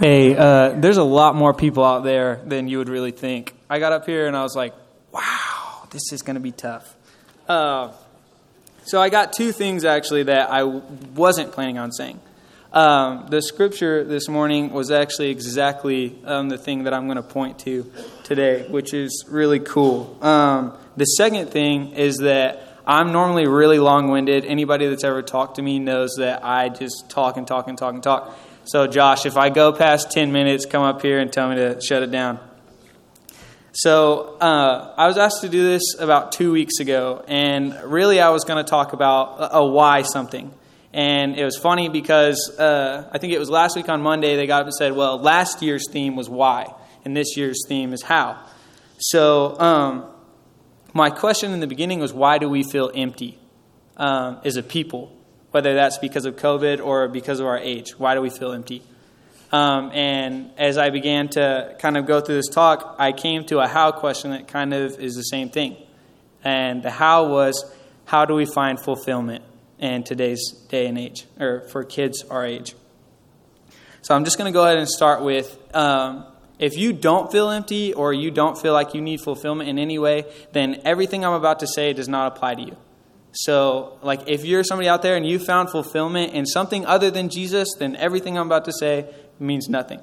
Hey, uh, there's a lot more people out there than you would really think. I got up here and I was like, wow, this is going to be tough. Uh, so I got two things actually that I wasn't planning on saying. Um, the scripture this morning was actually exactly um, the thing that I'm going to point to today, which is really cool. Um, the second thing is that I'm normally really long winded. Anybody that's ever talked to me knows that I just talk and talk and talk and talk. So, Josh, if I go past 10 minutes, come up here and tell me to shut it down. So, uh, I was asked to do this about two weeks ago, and really I was going to talk about a, why something. And it was funny because uh, I think it was last week on Monday they got up and said, well, last year's theme was why, and this year's theme is how. So, um, my question in the beginning was why do we feel empty um, as a people? Whether that's because of COVID or because of our age. Why do we feel empty? Um, and as I began to kind of go through this talk, I came to a how question that kind of is the same thing. And the how was how do we find fulfillment? in today's day and age, or for kids our age. So I'm just going to go ahead and start with um, if you don't feel empty or you don't feel like you need fulfillment in any way, then everything I'm about to say does not apply to you. So, like, if you're somebody out there and you found fulfillment in something other than Jesus, then everything I'm about to say means nothing.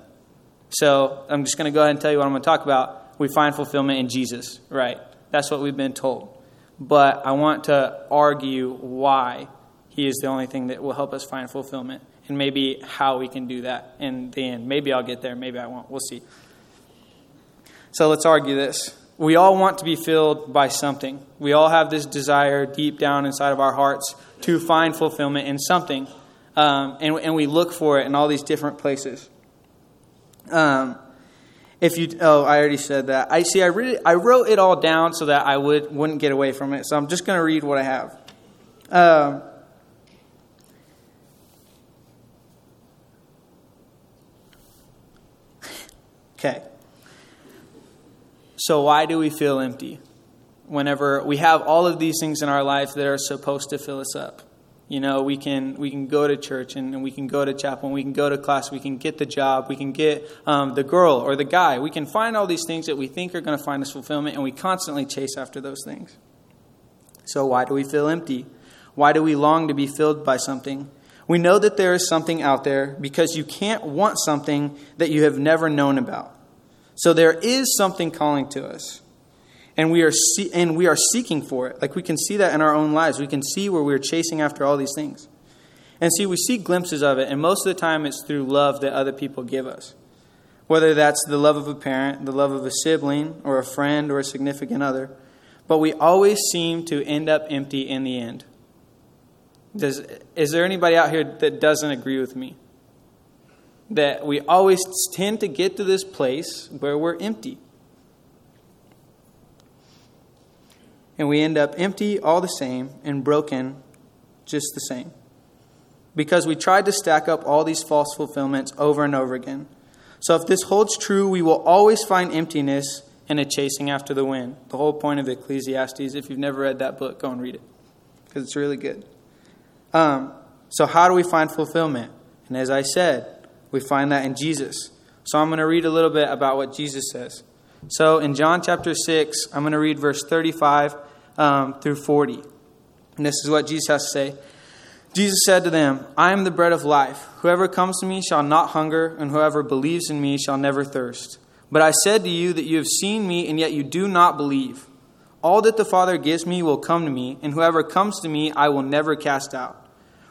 So, I'm just going to go ahead and tell you what I'm going to talk about. We find fulfillment in Jesus, right? That's what we've been told. But I want to argue why he is the only thing that will help us find fulfillment, and maybe how we can do that in the end. Maybe I'll get there, maybe I won't. We'll see. So let's argue this. We all want to be filled by something. We all have this desire deep down inside of our hearts to find fulfillment in something, um, and, and we look for it in all these different places. Um, if you oh i already said that i see i really i wrote it all down so that i would wouldn't get away from it so i'm just going to read what i have um, Okay. So, why do we feel empty whenever we have all of these things in our life that are supposed to fill us up? You know, we can we can go to church and, and we can go to chapel, and we can go to class, we can get the job, we can get um, the girl or the guy. We can find all these things that we think are going to find us fulfillment, and we constantly chase after those things. So, why do we feel empty? Why do we long to be filled by something? We know that there is something out there because you can't want something that you have never known about. So there is something calling to us. And we are see- and we are seeking for it. Like we can see that in our own lives. We can see where we're chasing after all these things. And see, we see glimpses of it, and most of the time it's through love that other people give us. Whether that's the love of a parent, the love of a sibling, or a friend, or a significant other. But we always seem to end up empty in the end. Does, is there anybody out here that doesn't agree with me? That we always tend to get to this place where we're empty. And we end up empty all the same and broken just the same. Because we tried to stack up all these false fulfillments over and over again. So if this holds true, we will always find emptiness and a chasing after the wind. The whole point of Ecclesiastes, if you've never read that book, go and read it because it's really good. Um, so, how do we find fulfillment? And as I said, we find that in Jesus. So, I'm going to read a little bit about what Jesus says. So, in John chapter 6, I'm going to read verse 35 um, through 40. And this is what Jesus has to say. Jesus said to them, I am the bread of life. Whoever comes to me shall not hunger, and whoever believes in me shall never thirst. But I said to you that you have seen me, and yet you do not believe. All that the Father gives me will come to me, and whoever comes to me I will never cast out.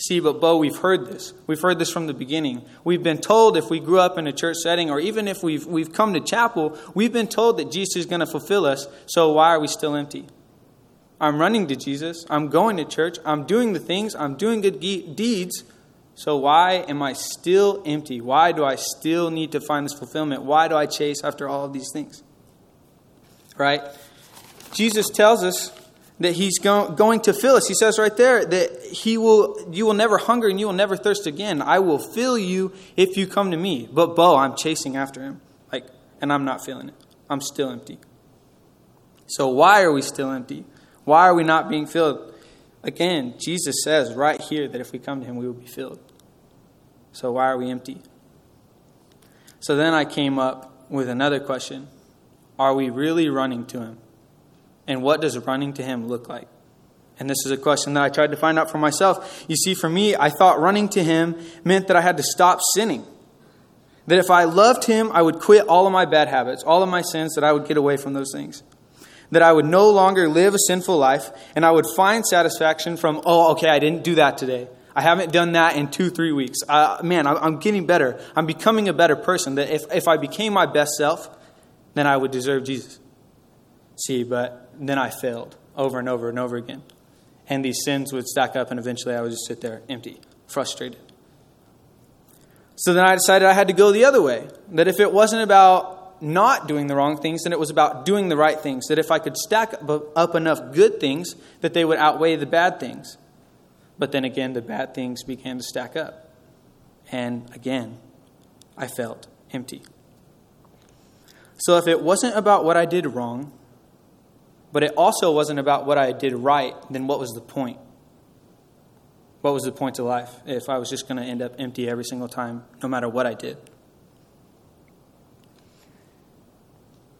See, but Bo, we've heard this. We've heard this from the beginning. We've been told if we grew up in a church setting, or even if we've, we've come to chapel, we've been told that Jesus is going to fulfill us, so why are we still empty? I'm running to Jesus. I'm going to church. I'm doing the things. I'm doing good deeds. So why am I still empty? Why do I still need to find this fulfillment? Why do I chase after all of these things? Right? Jesus tells us that he's go- going to fill us. He says right there that he will, you will never hunger and you will never thirst again. I will fill you if you come to me. But Bo, I'm chasing after him, like, and I'm not feeling it. I'm still empty. So why are we still empty? Why are we not being filled? Again, Jesus says right here that if we come to him, we will be filled. So why are we empty? So then I came up with another question Are we really running to him? And what does running to him look like? And this is a question that I tried to find out for myself. You see, for me, I thought running to him meant that I had to stop sinning. That if I loved him, I would quit all of my bad habits, all of my sins, that I would get away from those things. That I would no longer live a sinful life, and I would find satisfaction from, oh, okay, I didn't do that today. I haven't done that in two, three weeks. Uh, man, I'm getting better. I'm becoming a better person. That if, if I became my best self, then I would deserve Jesus. See, but then I failed over and over and over again. And these sins would stack up, and eventually I would just sit there empty, frustrated. So then I decided I had to go the other way. That if it wasn't about not doing the wrong things, then it was about doing the right things. That if I could stack up enough good things, that they would outweigh the bad things. But then again, the bad things began to stack up. And again, I felt empty. So if it wasn't about what I did wrong, but it also wasn't about what I did right, then what was the point? What was the point of life if I was just going to end up empty every single time, no matter what I did?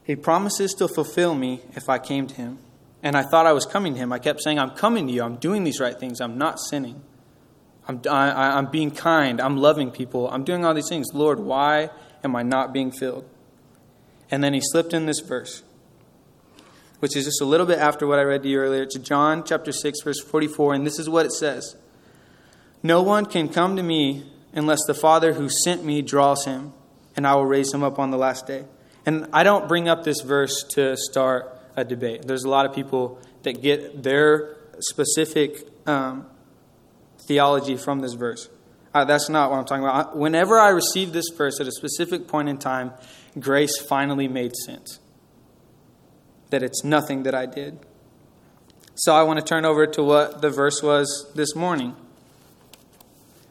He promises to fulfill me if I came to him. And I thought I was coming to him. I kept saying, I'm coming to you. I'm doing these right things. I'm not sinning. I'm, I, am being kind. I'm loving people. I'm doing all these things. Lord, why am I not being filled? And then he slipped in this verse, which is just a little bit after what I read to you earlier. It's John chapter 6, verse 44. And this is what it says No one can come to me unless the Father who sent me draws him, and I will raise him up on the last day. And I don't bring up this verse to start a debate. There's a lot of people that get their specific um, theology from this verse. Uh, that's not what I'm talking about. Whenever I received this verse at a specific point in time, grace finally made sense. That it's nothing that I did. So I want to turn over to what the verse was this morning.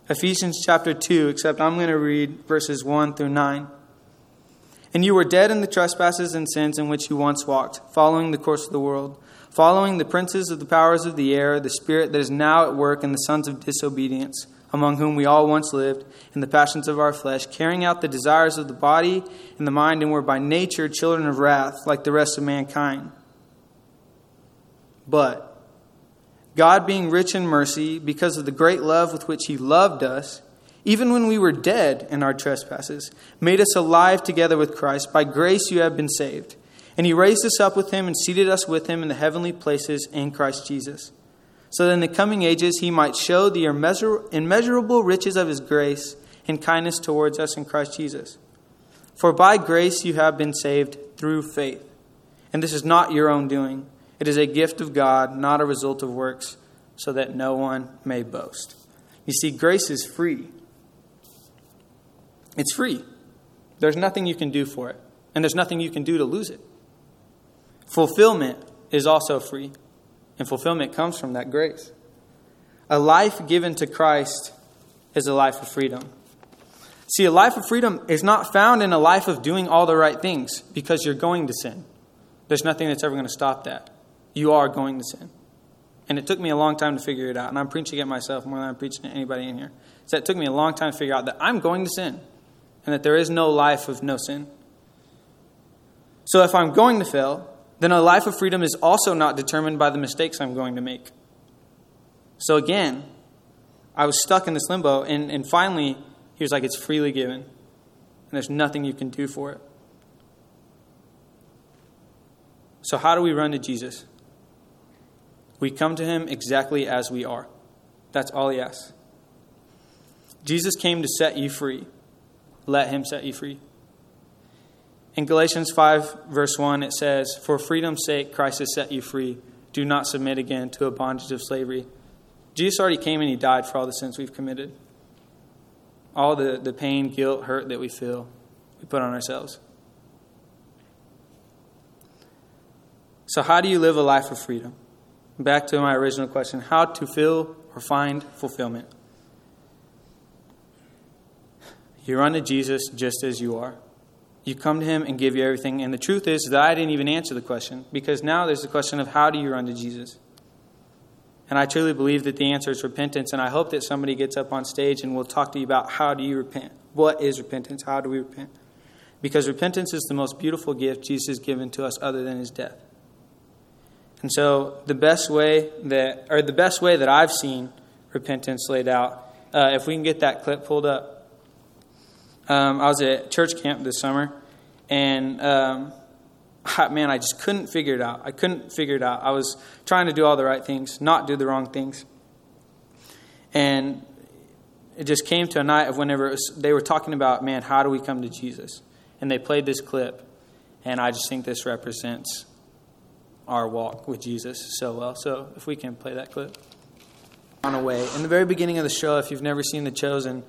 Ephesians chapter 2, except I'm going to read verses 1 through 9. And you were dead in the trespasses and sins in which you once walked, following the course of the world, following the princes of the powers of the air, the spirit that is now at work in the sons of disobedience, among whom we all once lived, in the passions of our flesh, carrying out the desires of the body and the mind, and were by nature children of wrath, like the rest of mankind. But God, being rich in mercy, because of the great love with which He loved us, even when we were dead in our trespasses, made us alive together with Christ. By grace you have been saved. And he raised us up with him and seated us with him in the heavenly places in Christ Jesus. So that in the coming ages he might show the immeasurable riches of his grace and kindness towards us in Christ Jesus. For by grace you have been saved through faith. And this is not your own doing, it is a gift of God, not a result of works, so that no one may boast. You see, grace is free. It's free. There's nothing you can do for it, and there's nothing you can do to lose it. Fulfillment is also free, and fulfillment comes from that grace. A life given to Christ is a life of freedom. See, a life of freedom is not found in a life of doing all the right things because you're going to sin. There's nothing that's ever going to stop that. You are going to sin. And it took me a long time to figure it out. And I'm preaching it myself more than I'm preaching to anybody in here. So it took me a long time to figure out that I'm going to sin and that there is no life of no sin. So if I'm going to fail, then a life of freedom is also not determined by the mistakes I'm going to make. So again, I was stuck in this limbo, and, and finally, he was like, It's freely given, and there's nothing you can do for it. So, how do we run to Jesus? We come to him exactly as we are. That's all he asks. Jesus came to set you free let him set you free. In Galatians 5, verse 1, it says, For freedom's sake, Christ has set you free. Do not submit again to a bondage of slavery. Jesus already came and he died for all the sins we've committed. All the, the pain, guilt, hurt that we feel, we put on ourselves. So, how do you live a life of freedom? back to my original question how to feel or find fulfillment. You run to Jesus just as you are. You come to Him and give you everything. And the truth is that I didn't even answer the question because now there's the question of how do you run to Jesus? And I truly believe that the answer is repentance. And I hope that somebody gets up on stage and will talk to you about how do you repent? What is repentance? How do we repent? Because repentance is the most beautiful gift Jesus has given to us other than his death. And so the best way that, or the best way that I've seen repentance laid out, uh, if we can get that clip pulled up. Um, I was at church camp this summer, and um, man, I just couldn't figure it out. I couldn't figure it out. I was trying to do all the right things, not do the wrong things. And it just came to a night of whenever was, they were talking about, man, how do we come to Jesus? And they played this clip, and I just think this represents our walk with Jesus so well. So if we can play that clip. On a way. In the very beginning of the show, if you've never seen The Chosen,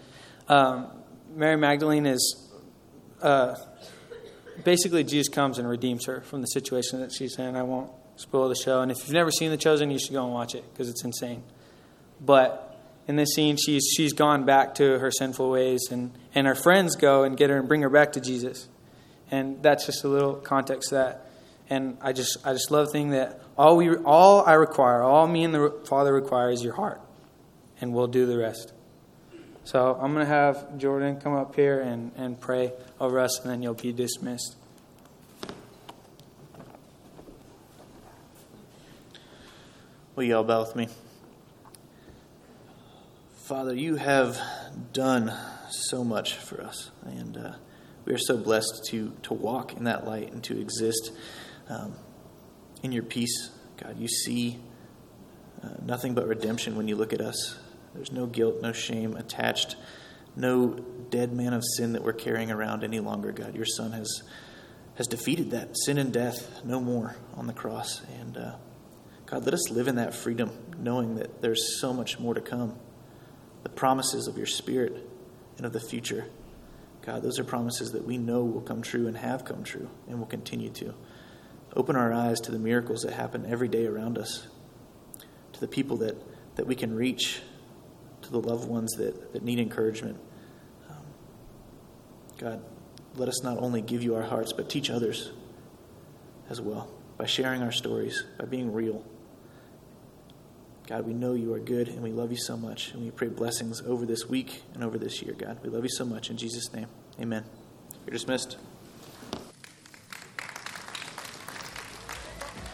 um, Mary Magdalene is. Uh, basically, Jesus comes and redeems her from the situation that she's in. I won't spoil the show. And if you've never seen The Chosen, you should go and watch it because it's insane. But in this scene, she's, she's gone back to her sinful ways, and, and her friends go and get her and bring her back to Jesus. And that's just a little context to that. And I just, I just love thing that all, we, all I require, all me and the Father require is your heart, and we'll do the rest. So I'm going to have Jordan come up here and, and pray over us, and then you'll be dismissed. Will you all bow with me? Father, you have done so much for us, and uh, we are so blessed to, to walk in that light and to exist um, in your peace. God, you see uh, nothing but redemption when you look at us. There's no guilt, no shame attached, no dead man of sin that we're carrying around any longer, God. Your Son has, has defeated that sin and death no more on the cross. And uh, God, let us live in that freedom, knowing that there's so much more to come. The promises of your Spirit and of the future. God, those are promises that we know will come true and have come true and will continue to. Open our eyes to the miracles that happen every day around us, to the people that, that we can reach the loved ones that, that need encouragement. Um, God, let us not only give you our hearts, but teach others as well by sharing our stories, by being real. God, we know you are good and we love you so much. And we pray blessings over this week and over this year, God. We love you so much. In Jesus' name, amen. You're dismissed.